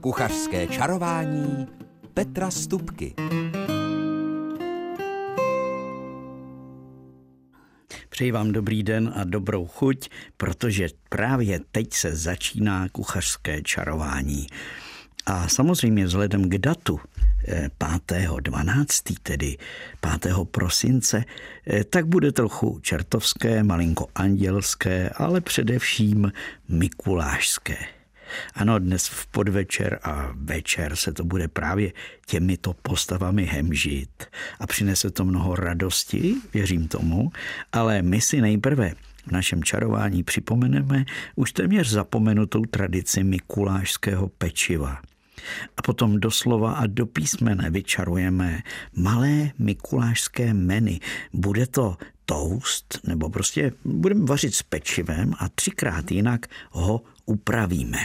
Kuchařské čarování Petra Stupky. Přeji vám dobrý den a dobrou chuť, protože právě teď se začíná kuchařské čarování. A samozřejmě vzhledem k datu 5.12., eh, tedy 5. prosince, eh, tak bude trochu čertovské, malinko andělské, ale především mikulášské. Ano, dnes v podvečer a večer se to bude právě těmito postavami hemžit a přinese to mnoho radosti, věřím tomu, ale my si nejprve v našem čarování připomeneme už téměř zapomenutou tradici mikulášského pečiva. A potom doslova a do písmene vyčarujeme malé mikulášské meny. Bude to toast, nebo prostě budeme vařit s pečivem a třikrát jinak ho upravíme.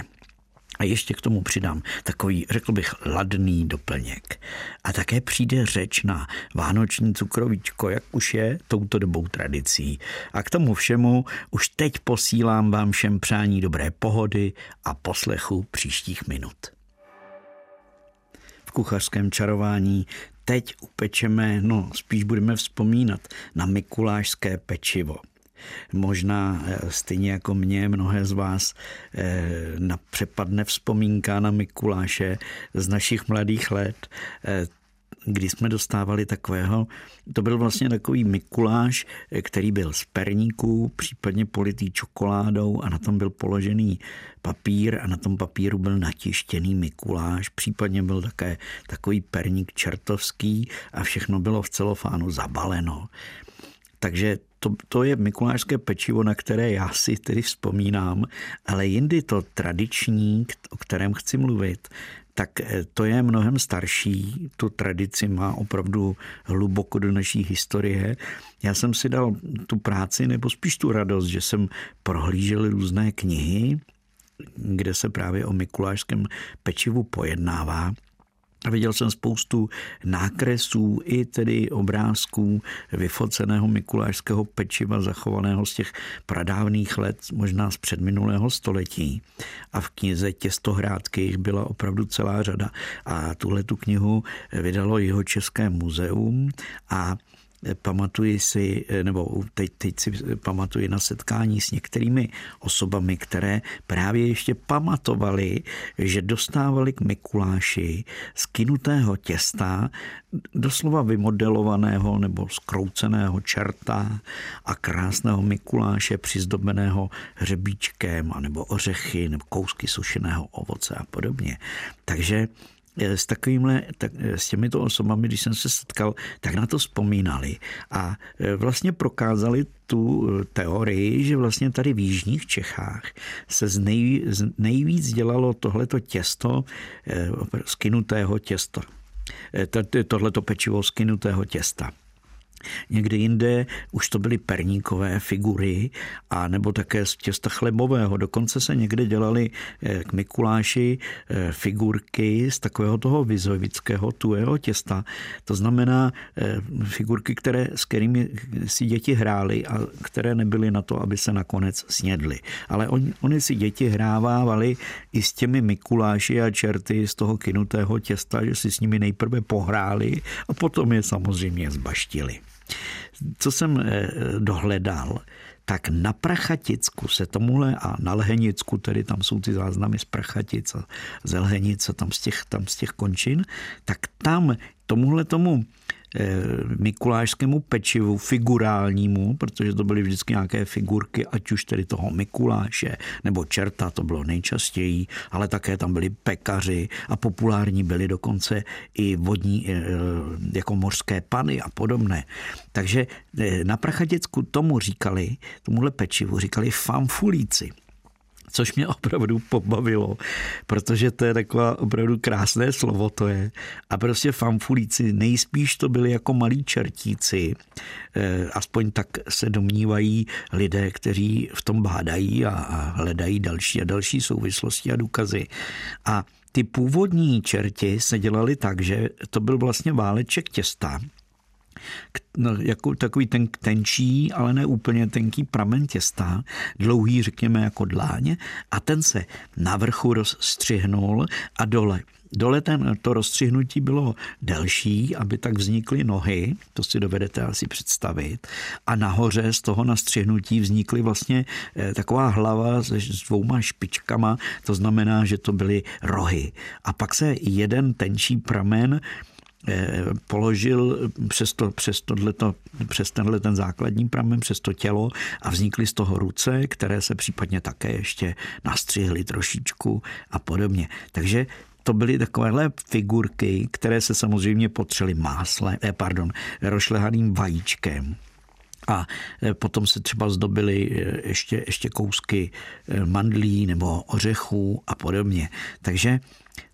A ještě k tomu přidám takový, řekl bych, ladný doplněk. A také přijde řeč na vánoční cukrovíčko, jak už je touto dobou tradicí. A k tomu všemu už teď posílám vám všem přání dobré pohody a poslechu příštích minut. Kuchařském čarování. Teď upečeme, no spíš budeme vzpomínat na mikulášské pečivo – Možná eh, stejně jako mě mnohé z vás eh, přepadne vzpomínka na Mikuláše z našich mladých let, eh, kdy jsme dostávali takového, to byl vlastně takový Mikuláš, který byl z perníků, případně politý čokoládou a na tom byl položený papír a na tom papíru byl natištěný Mikuláš, případně byl také takový perník čertovský a všechno bylo v celofánu zabaleno. Takže to, to je mikulášské pečivo, na které já si tedy vzpomínám, ale jindy to tradiční, o kterém chci mluvit, tak eh, to je mnohem starší. Tu tradici má opravdu hluboko do naší historie. Já jsem si dal tu práci, nebo spíš tu radost, že jsem prohlížel různé knihy, kde se právě o mikulášském pečivu pojednává. Viděl jsem spoustu nákresů i tedy obrázků vyfoceného mikulášského pečiva zachovaného z těch pradávných let, možná z předminulého století. A v knize Těstohrádky jich byla opravdu celá řada. A tuhle tu knihu vydalo jeho České muzeum a pamatuji si, nebo teď, teď si pamatuji na setkání s některými osobami, které právě ještě pamatovali, že dostávali k Mikuláši z kinutého těsta doslova vymodelovaného nebo skrouceného čerta a krásného Mikuláše přizdobeného hřebíčkem nebo ořechy nebo kousky sušeného ovoce a podobně. Takže Eh, s takovýmhle, tak, eh, s těmito osobami, když jsem se setkal, tak na to vzpomínali a eh, vlastně prokázali tu teorii, že vlastně tady v jižních Čechách se z, nej, z nejvíc dělalo tohleto těsto skinutého těsta. Tohleto pečivo skinutého těsta. Někde jinde už to byly perníkové figury a nebo také z těsta chlebového. Dokonce se někde dělali eh, k Mikuláši eh, figurky z takového toho vizovického tuého těsta. To znamená eh, figurky, které, s kterými si děti hrály a které nebyly na to, aby se nakonec snědly. Ale on, oni si děti hrávávali i s těmi Mikuláši a čerty z toho kinutého těsta, že si s nimi nejprve pohráli a potom je samozřejmě zbaštili. Co jsem eh, dohledal, tak na Prachaticku se tomuhle a na Lhenicku, tedy tam jsou ty záznamy z Prachatic a z Lhenice, tam z těch, tam z těch končin, tak tam tomuhle tomu mikulášskému pečivu figurálnímu, protože to byly vždycky nějaké figurky, ať už tedy toho Mikuláše nebo čerta, to bylo nejčastěji, ale také tam byli pekaři a populární byly dokonce i vodní, eh, jako mořské pany a podobné. Takže eh, na Prachaděcku tomu říkali, tomuhle pečivu říkali fanfulíci což mě opravdu pobavilo, protože to je taková opravdu krásné slovo to je. A prostě fanfulíci nejspíš to byli jako malí čertíci, eh, aspoň tak se domnívají lidé, kteří v tom bádají a hledají další a další souvislosti a důkazy. A ty původní čerti se dělali tak, že to byl vlastně váleček těsta, jako takový ten, tenčí, ale ne úplně tenký pramen těsta, dlouhý, řekněme, jako dláně, a ten se na vrchu rozstřihnul a dole Dole ten, to rozstřihnutí bylo delší, aby tak vznikly nohy, to si dovedete asi představit. A nahoře z toho nastřihnutí vznikly vlastně eh, taková hlava s dvouma špičkama, to znamená, že to byly rohy. A pak se jeden tenčí pramen položil přes, to, přes, tohleto, přes tenhle ten základní pramen, přes to tělo a vznikly z toho ruce, které se případně také ještě nastřihly trošičku a podobně. Takže to byly takovéhle figurky, které se samozřejmě potřely máslem, eh, pardon, rošlehaným vajíčkem. A eh, potom se třeba zdobily eh, ještě, ještě kousky eh, mandlí nebo ořechů a podobně. Takže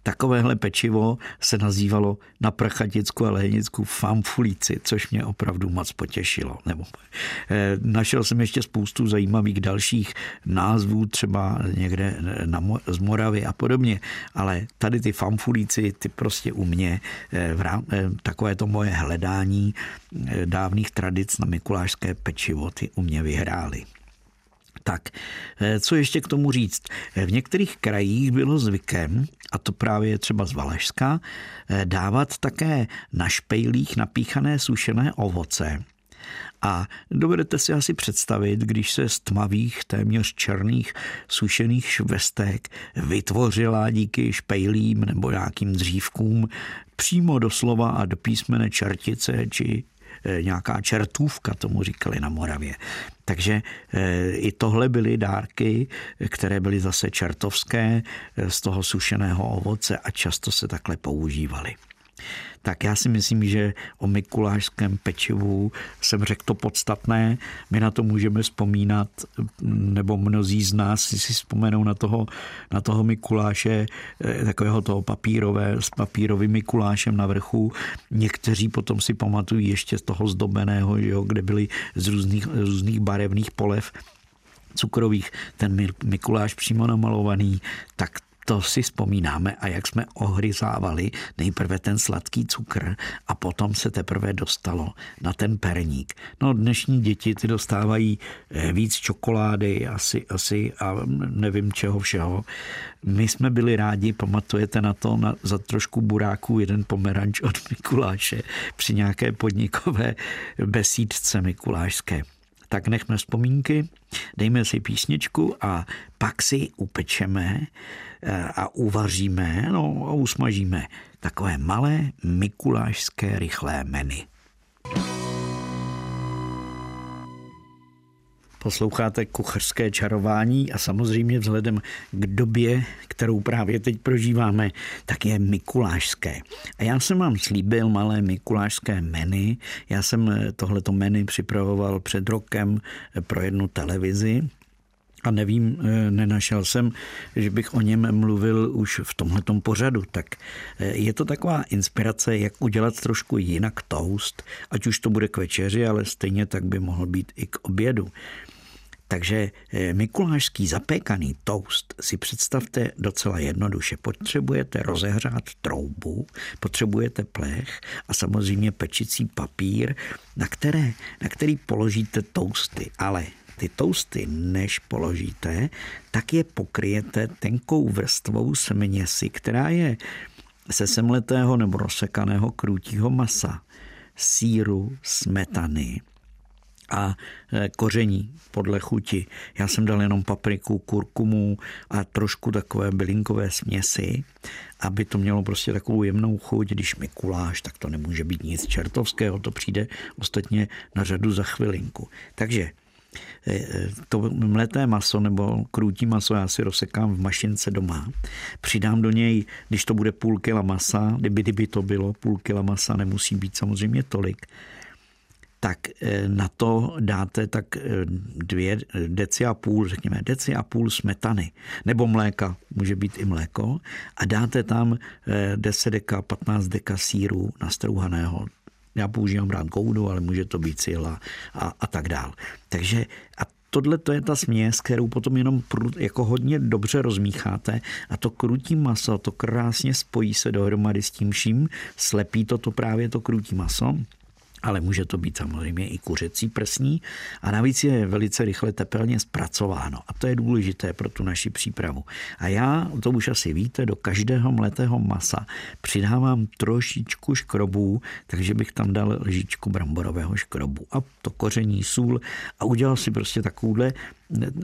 Takovéhle pečivo se nazývalo na Prachaticku a Lehenicku famfulíci, což mě opravdu moc potěšilo. Nebo, eh, našel jsem ještě spoustu zajímavých dalších názvů, třeba někde na, z Moravy a podobně, ale tady ty famfulíci, ty prostě u mě, eh, v rám, eh, takové to moje hledání dávných tradic na mikulášské pečivo, ty u mě vyhrály. Tak, eh, co ještě k tomu říct? Eh, v některých krajích bylo zvykem, a to právě třeba z Valašska, eh, dávat také na špejlích napíchané sušené ovoce. A dovedete si asi představit, když se z tmavých, téměř černých, sušených švestek vytvořila díky špejlím nebo nějakým dřívkům přímo doslova a do písmene čertice či nějaká čertůvka, tomu říkali na Moravě. Takže eh, i tohle byly dárky, které byly zase čertovské eh, z toho sušeného ovoce a často se takhle používaly tak já si myslím, že o mikulášském pečivu jsem řekl to podstatné. My na to můžeme vzpomínat, nebo mnozí z nás si vzpomenou na toho, na toho Mikuláše, eh, takového toho papírové, s papírovým Mikulášem na vrchu. Někteří potom si pamatují ještě z toho zdobeného, jo, kde byly z různých, různých barevných polev cukrových, ten Mikuláš přímo namalovaný, tak to si vzpomínáme a jak jsme ohryzávali nejprve ten sladký cukr a potom se teprve dostalo na ten perník. No dnešní děti ty dostávají eh, víc čokolády asi, asi a nevím čeho všeho. My jsme byli rádi, pamatujete na to, na, za trošku buráků jeden pomeranč od Mikuláše při nějaké podnikové besídce mikulášské tak nechme vzpomínky, dejme si písničku a pak si upečeme a uvaříme, no a usmažíme takové malé mikulášské rychlé meny. Posloucháte kuchařské čarování a samozřejmě vzhledem k době, kterou právě teď prožíváme, tak je mikulášské. A já jsem vám slíbil malé mikulášské meny. Já jsem tohleto meny připravoval před rokem pro jednu televizi, a nevím, nenašel jsem, že bych o něm mluvil už v tomhletom pořadu. Tak je to taková inspirace, jak udělat trošku jinak toast, ať už to bude k večeři, ale stejně tak by mohl být i k obědu. Takže eh, mikulášský zapékaný toast si představte docela jednoduše. Potřebujete rozehřát troubu, potřebujete plech a samozřejmě pečicí papír, na, které, na který položíte toasty. Ale ty toasty, než položíte, tak je pokryjete tenkou vrstvou směsi, která je se semletého nebo rozsekaného krůtího masa, síru, smetany, a e, koření podle chuti. Já jsem dal jenom papriku, kurkumu a trošku takové bylinkové směsi, aby to mělo prostě takovou jemnou chuť. Když Mikuláš, tak to nemůže být nic čertovského, to přijde ostatně na řadu za chvilinku. Takže to mleté maso nebo krůtí maso já si rozsekám v mašince doma. Přidám do něj, když to bude půl kila masa, kdyby, kdyby to bylo půl kila masa, nemusí být samozřejmě tolik, tak eh, na to dáte tak eh, dvě deci a půl, řekněme deci a půl smetany, nebo mléka, může být i mléko, a dáte tam 10 eh, deka, 15 deka síru nastrouhaného. Já používám rád goudu, ale může to být cíla a, a tak dál. Takže a tohle to je ta směs, kterou potom jenom jako hodně dobře rozmícháte a to krutí maso, to krásně spojí se dohromady s tím vším, slepí to, to právě to krutí maso ale může to být samozřejmě i kuřecí prsní. A navíc je velice rychle tepelně zpracováno. A to je důležité pro tu naši přípravu. A já, to už asi víte, do každého mletého masa přidávám trošičku škrobů, takže bych tam dal lžičku bramborového škrobu. A to koření, sůl a udělal si prostě takovouhle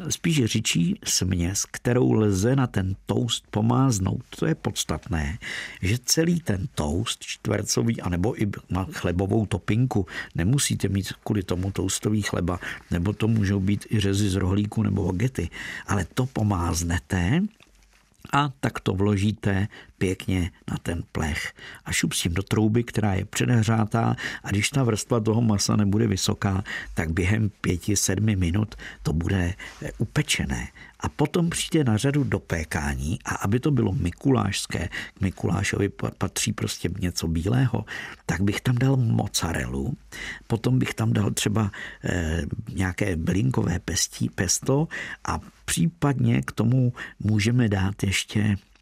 spíš řičí směs, kterou lze na ten toast pomáznout. To je podstatné, že celý ten toast čtvercový, anebo i na chlebovou topinku, nemusíte mít kvůli tomu toastový chleba, nebo to můžou být i řezy z rohlíku nebo bagety, ale to pomáznete a tak to vložíte pěkně na ten plech a šup s tím do trouby, která je předehřátá a když ta vrstva toho masa nebude vysoká, tak během pěti, sedmi minut to bude eh, upečené. A potom přijde na řadu do pékání a aby to bylo mikulášské, k Mikulášovi patří prostě něco bílého, tak bych tam dal mozzarellu, potom bych tam dal třeba e, nějaké bylinkové pestí, pesto a případně k tomu můžeme dát ještě eh,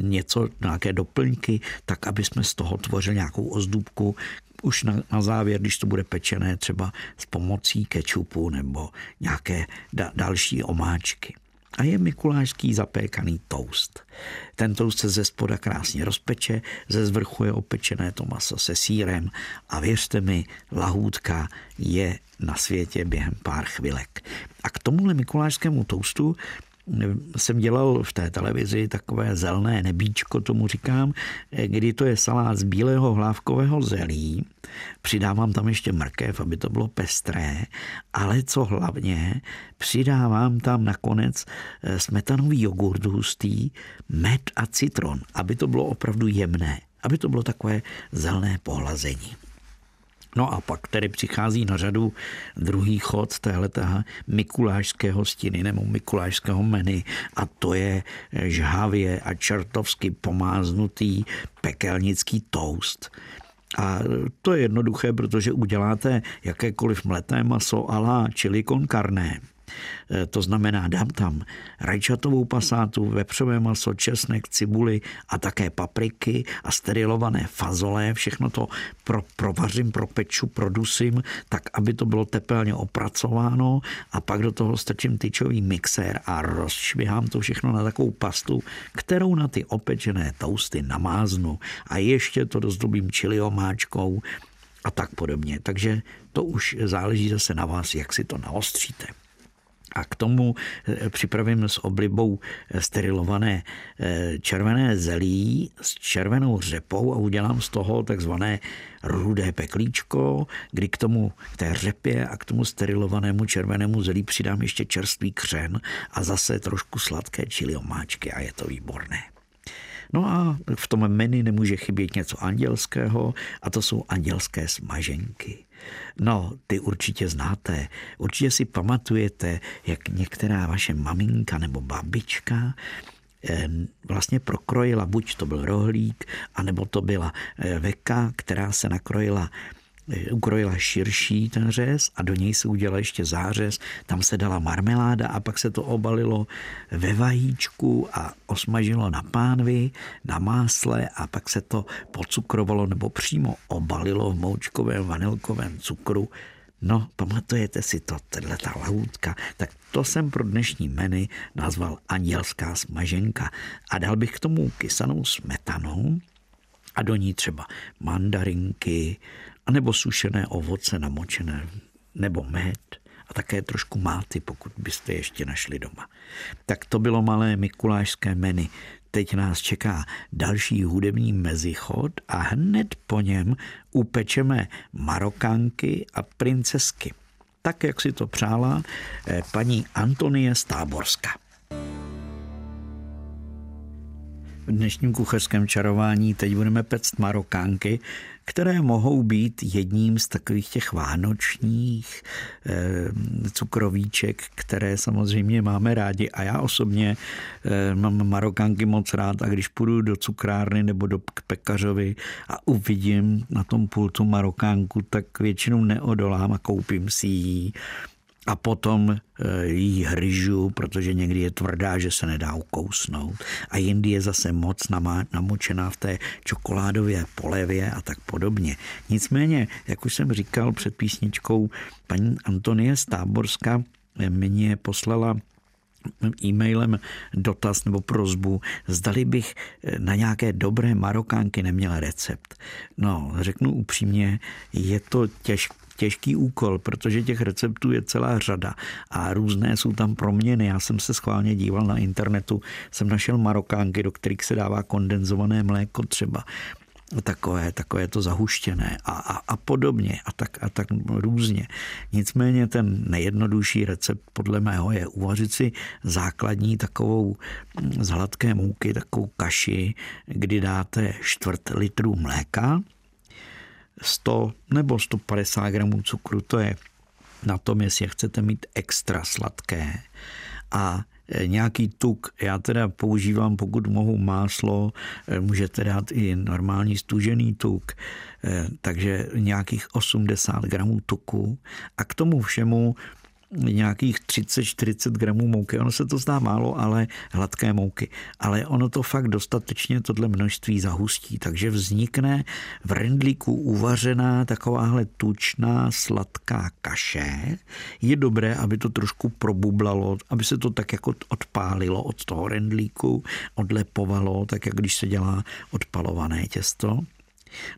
něco, nějaké doplňky, tak aby jsme z toho tvořili nějakou ozdůbku, už na, na závěr, když to bude pečené třeba s pomocí kečupu nebo nějaké da, další omáčky. A je mikulášský zapékaný toast. Ten toast se ze spoda krásně rozpeče, ze zvrchu je opečené to maso se sírem a věřte mi, lahůdka je na světě během pár chvilek. A k tomuhle mikulášskému toustu jsem dělal v té televizi takové zelné nebíčko, tomu říkám, kdy to je salát z bílého hlávkového zelí. Přidávám tam ještě mrkev, aby to bylo pestré, ale co hlavně, přidávám tam nakonec eh, smetanový jogurt hustý, med a citron, aby to bylo opravdu jemné, aby to bylo takové zelné pohlazení. No a pak tedy přichází na řadu druhý chod téhleté mikulášské hostiny nebo mikulášského menu a to je žhavě a čertovsky pomáznutý pekelnický toast. A to je jednoduché, protože uděláte jakékoliv mleté maso ala chili con carne to znamená, dám tam rajčatovou pasátu, vepřové maso, česnek, cibuli a také papriky a sterilované fazole. Všechno to pro, provařím, propeču, produsím, tak, aby to bylo tepelně opracováno a pak do toho strčím tyčový mixér a rozšvihám to všechno na takovou pastu, kterou na ty opečené tousty namáznu a ještě to dozdobím čili omáčkou a tak podobně. Takže to už záleží zase na vás, jak si to naostříte. A k tomu eh, připravím s oblibou eh, sterilované eh, červené zelí s červenou řepou a udělám z toho takzvané rudé peklíčko, kdy k tomu k té řepě a k tomu sterilovanému červenému zelí přidám ještě čerstvý křen a zase trošku sladké čili omáčky a je to výborné. No a v tom menu nemůže chybět něco andělského a to jsou andělské smaženky. No, ty určitě znáte, určitě si pamatujete, jak některá vaše maminka nebo babička eh, vlastně prokrojila, buď to byl rohlík, anebo to byla eh, veka, která se nakrojila ukrojila širší ten řez a do něj se udělala ještě zářez, tam se dala marmeláda a pak se to obalilo ve vajíčku a osmažilo na pánvi, na másle a pak se to pocukrovalo nebo přímo obalilo v moučkovém vanilkovém cukru. No, pamatujete si to, tahle ta lahůdka, tak to jsem pro dnešní menu nazval andělská smaženka. A dal bych k tomu kysanou smetanu a do ní třeba mandarinky, anebo sušené ovoce namočené, nebo med a také trošku máty, pokud byste ještě našli doma. Tak to bylo malé mikulášské menu. Teď nás čeká další hudební mezichod a hned po něm upečeme marokánky a princesky. Tak, jak si to přála eh, paní Antonie Stáborská. V dnešním kuchařském čarování teď budeme pect marokánky, které mohou být jedním z takových těch vánočních eh, cukrovíček, které samozřejmě máme rádi. A já osobně eh, mám marokánky moc rád a když půjdu do cukrárny nebo do pekařovi a uvidím na tom pultu marokánku, tak většinou neodolám a koupím si ji a potom eh, jí hryžu, protože někdy je tvrdá, že se nedá ukousnout a jindy je zase moc namočená v té čokoládové polevě a tak podobně. Nicméně, jak už jsem říkal před písničkou, paní Antonie Stáborská mě poslala e-mailem dotaz nebo prozbu, zdali bych eh, na nějaké dobré marokánky neměla recept. No, řeknu upřímně, je to těžké těžký úkol, protože těch receptů je celá řada a různé jsou tam proměny. Já jsem se schválně díval na internetu, jsem našel marokánky, do kterých se dává kondenzované mléko třeba takové, takové to zahuštěné a, a, a podobně a tak, a tak různě. Nicméně ten nejjednodušší recept podle mého je uvařit si základní takovou z hladké mouky, takovou kaši, kdy dáte čtvrt litru mléka, 100 nebo 150 gramů cukru, to je na tom, jestli chcete mít extra sladké. A e, nějaký tuk, já teda používám, pokud mohu, máslo, e, můžete dát i normální stužený tuk, e, takže nějakých 80 gramů tuku a k tomu všemu nějakých 30-40 gramů mouky. Ono se to zdá málo, ale hladké mouky. Ale ono to fakt dostatečně tohle množství zahustí. Takže vznikne v rendlíku uvařená takováhle tučná sladká kaše. Je dobré, aby to trošku probublalo, aby se to tak jako odpálilo od toho rendlíku, odlepovalo, tak jak když se dělá odpalované těsto.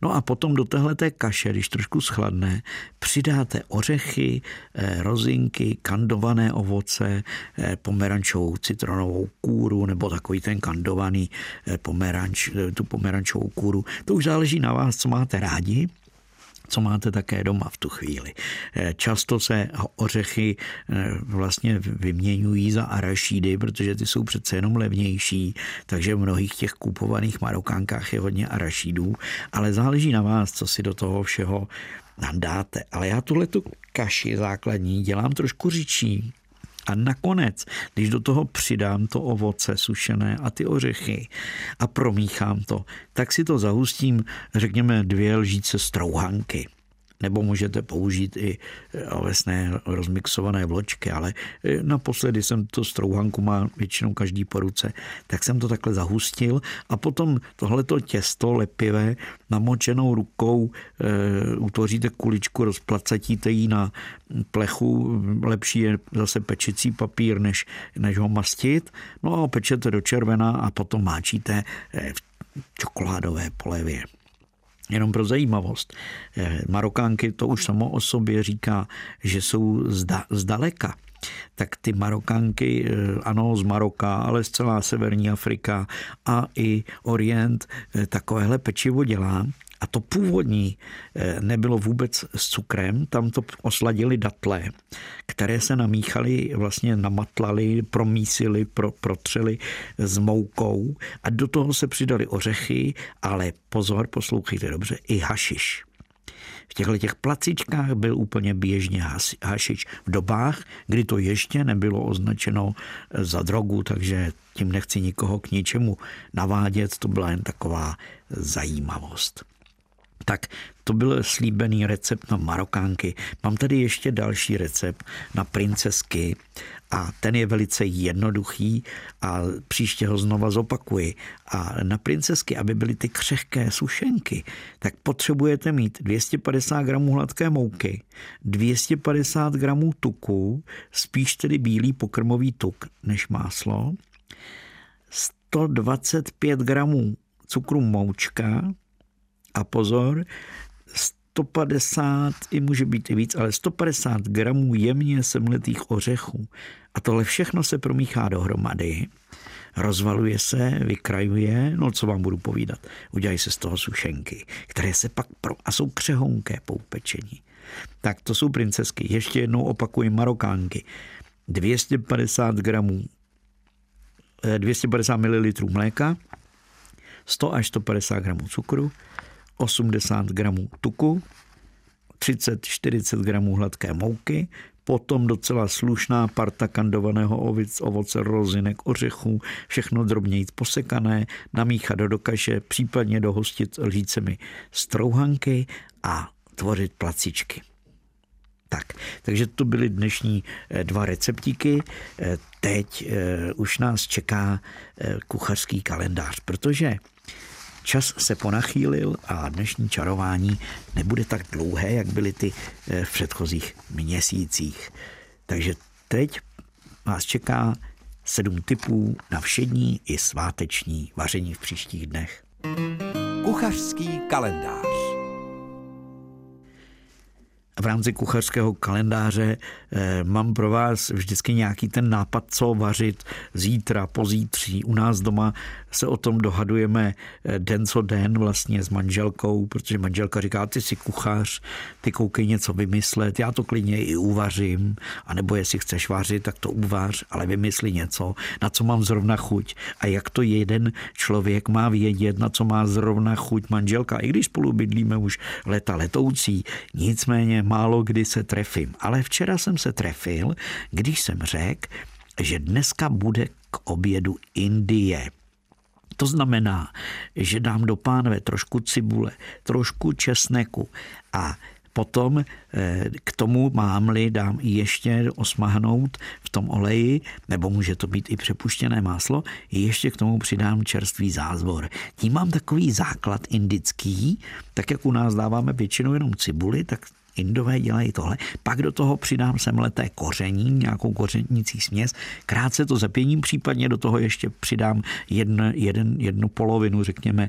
No a potom do téhleté kaše, když trošku schladne, přidáte ořechy, eh, rozinky, kandované ovoce, eh, pomerančovou citronovou kůru nebo takový ten kandovaný eh, pomeranč, tu pomerančovou kůru. To už záleží na vás, co máte rádi co máte také doma v tu chvíli. Eh, často se ořechy eh, vlastně vyměňují za arašídy, protože ty jsou přece jenom levnější, takže v mnohých těch kupovaných marokánkách je hodně arašídů, ale záleží na vás, co si do toho všeho nadáte. Ale já tuhle tu kaši základní dělám trošku řičí, a nakonec, když do toho přidám to ovoce sušené a ty ořechy a promíchám to, tak si to zahustím, řekněme, dvě lžíce strouhanky nebo můžete použít i eh, ovesné rozmixované vločky, ale eh, naposledy jsem to strouhanku má většinou každý po ruce, tak jsem to takhle zahustil a potom tohleto těsto lepivé namočenou rukou e, utvoříte kuličku, rozplacatíte ji na plechu, lepší je zase pečicí papír, než, než ho mastit, no a pečete do červená a potom máčíte v čokoládové polevě. Jenom pro zajímavost. Eh, Marokánky to už samo o sobě říká, že jsou zda, zdaleka tak ty Marokánky, eh, ano, z Maroka, ale z celá severní Afrika a i Orient eh, takovéhle pečivo dělá a to původní eh, nebylo vůbec s cukrem, tam to osladili datle, které se namíchaly, vlastně namatlali, promísili, pro, protřeli s moukou a do toho se přidali ořechy, ale pozor, poslouchejte dobře, i hašiš. V těchto těch placičkách byl úplně běžně hašič v dobách, kdy to ještě nebylo označeno eh, za drogu, takže tím nechci nikoho k ničemu navádět, to byla jen taková zajímavost. Tak to byl slíbený recept na marokánky. Mám tady ještě další recept na princesky a ten je velice jednoduchý a příště ho znova zopakuji. A na princesky, aby byly ty křehké sušenky, tak potřebujete mít 250 gramů hladké mouky, 250 gramů tuku, spíš tedy bílý pokrmový tuk než máslo, 125 gramů cukru moučka, a pozor, 150, i může být i víc, ale 150 gramů jemně semletých ořechů. A tohle všechno se promíchá dohromady, rozvaluje se, vykrajuje, no co vám budu povídat, udělají se z toho sušenky, které se pak pro, a jsou křehonké po upečení. Tak to jsou princesky. Ještě jednou opakuji marokánky. 250 gramů 250 ml mléka, 100 až 150 gramů cukru, 80 gramů tuku, 30-40 gramů hladké mouky, potom docela slušná parta kandovaného ovic, ovoce, rozinek, ořechů, všechno drobněji posekané, namíchat do kaše, případně dohostit lžícemi strouhanky a tvořit placičky. Tak, takže to byly dnešní eh, dva receptíky. Eh, teď eh, už nás čeká kuchařský kalendář, protože čas se ponachýlil a dnešní čarování nebude tak dlouhé, jak byly ty v předchozích měsících. Takže teď vás čeká sedm typů na všední i sváteční vaření v příštích dnech. Kuchařský kalendář v rámci kuchařského kalendáře eh, mám pro vás vždycky nějaký ten nápad, co vařit zítra, pozítří. U nás doma se o tom dohadujeme eh, den co den vlastně s manželkou, protože manželka říká, ty jsi kuchař, ty koukej něco vymyslet, já to klidně i uvařím, anebo jestli chceš vařit, tak to uvař, ale vymysli něco, na co mám zrovna chuť a jak to jeden člověk má vědět, na co má zrovna chuť manželka, i když spolu bydlíme už leta letoucí, nicméně málo kdy se trefím. Ale včera jsem se trefil, když jsem řekl, že dneska bude k obědu Indie. To znamená, že dám do pánve trošku cibule, trošku česneku a Potom eh, k tomu mám-li dám ještě osmahnout v tom oleji, nebo může to být i přepuštěné máslo, ještě k tomu přidám čerstvý zázvor. Tím mám takový základ indický, tak jak u nás dáváme většinou jenom cibuli, tak Indové dělají tohle. Pak do toho přidám semleté koření, nějakou kořenící směs. Krátce to zapěním, případně do toho ještě přidám jednu, jeden, jednu polovinu, řekněme,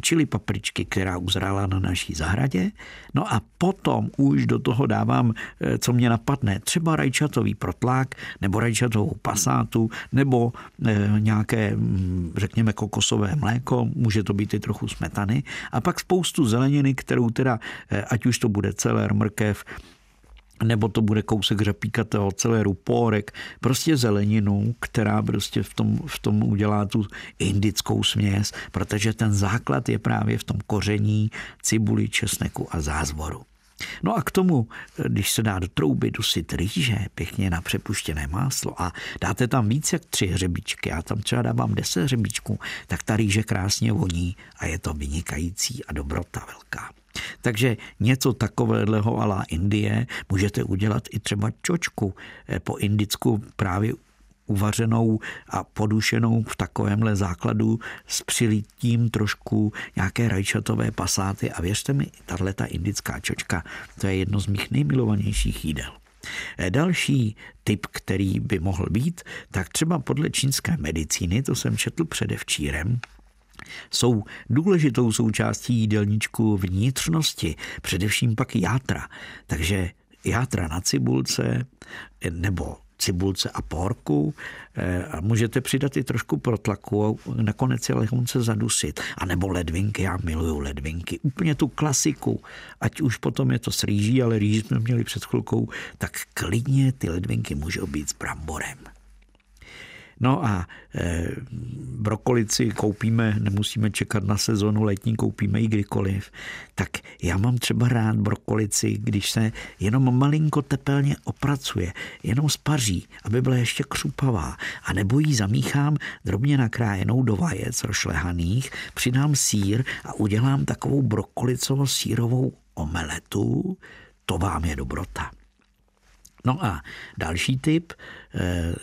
čili papričky, která uzrála na naší zahradě. No a potom už do toho dávám, eh, co mě napadne, třeba rajčatový protlák, nebo rajčatovou pasátu, nebo eh, nějaké, mm, řekněme, kokosové mléko, může to být i trochu smetany. A pak spoustu zeleniny, kterou teda, eh, ať už to bude celer, mrkev, nebo to bude kousek řepíkatého celeru, pórek, prostě zeleninu, která prostě v tom, v tom udělá tu indickou směs, protože ten základ je právě v tom koření, cibuli, česneku a zázvoru. No a k tomu, když se dá do trouby dusit rýže, pěkně na přepuštěné máslo a dáte tam víc jak tři hřebíčky, já tam třeba dávám deset hřebíčků, tak ta rýže krásně voní a je to vynikající a dobrota velká. Takže něco takového ala Indie můžete udělat i třeba čočku eh, po indicku právě uvařenou a podušenou v takovémhle základu s přilítím trošku nějaké rajčatové pasáty a věřte mi, tahle ta indická čočka, to je jedno z mých nejmilovanějších jídel. Eh, další typ, který by mohl být, tak třeba podle čínské medicíny, to jsem četl předevčírem, jsou důležitou součástí jídelníčku vnitřnosti, především pak játra. Takže játra na cibulce nebo cibulce a porku eh, a můžete přidat i trošku protlaku a nakonec je lehonce zadusit. A nebo ledvinky, já miluju ledvinky. Úplně tu klasiku, ať už potom je to s rýží, ale rýži jsme měli před chvilkou, tak klidně ty ledvinky můžou být s bramborem. No a e, brokolici koupíme, nemusíme čekat na sezonu letní, koupíme ji kdykoliv. Tak já mám třeba rád brokolici, když se jenom malinko tepelně opracuje, jenom spaří, aby byla ještě křupavá. A nebo ji zamíchám drobně nakrájenou do vajec rošlehaných, přidám sír a udělám takovou brokolicovo-sírovou omeletu. To vám je dobrota. No a další typ, e,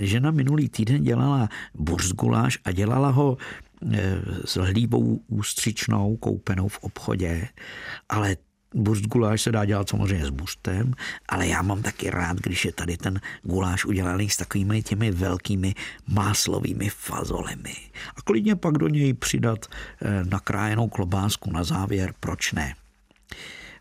žena minulý týden dělala burzguláš a dělala ho e, s hlíbou ústřičnou koupenou v obchodě, ale Burst guláš se dá dělat samozřejmě s burstem, ale já mám taky rád, když je tady ten guláš udělaný s takovými těmi velkými máslovými fazolemi. A klidně pak do něj přidat e, nakrájenou klobásku na závěr, proč ne?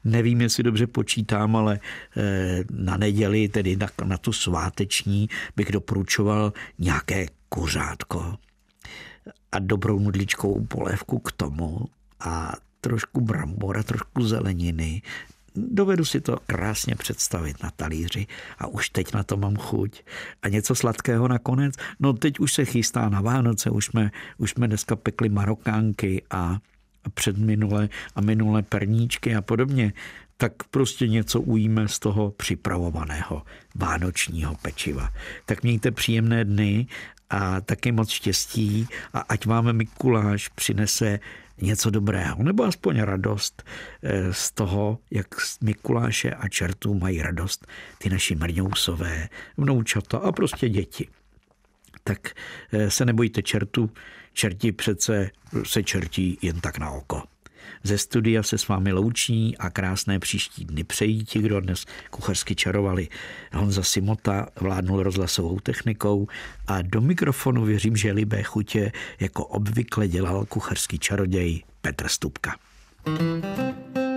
Nevím, jestli dobře počítám, ale eh, na neděli, tedy na, na tu sváteční, bych doporučoval nějaké kuřátko a dobrou nudličkou polévku k tomu a trošku brambora, trošku zeleniny. Dovedu si to krásně představit na talíři a už teď na to mám chuť. A něco sladkého nakonec? No teď už se chystá na Vánoce, už jsme, už jsme dneska pekli marokánky a předminule a minule perníčky a podobně, tak prostě něco ujíme z toho připravovaného vánočního pečiva. Tak mějte příjemné dny a taky moc štěstí a ať vám Mikuláš přinese něco dobrého, nebo aspoň radost eh, z toho, jak Mikuláše a čertů mají radost ty naši mrňousové, vnoučata a prostě děti. Tak eh, se nebojte čertu, čerti přece se čertí jen tak na oko. Ze studia se s vámi loučí a krásné příští dny přejí ti, kdo dnes kuchařsky čarovali. Honza Simota vládnul rozhlasovou technikou a do mikrofonu věřím, že libé chutě jako obvykle dělal kuchařský čaroděj Petr Stupka. thank you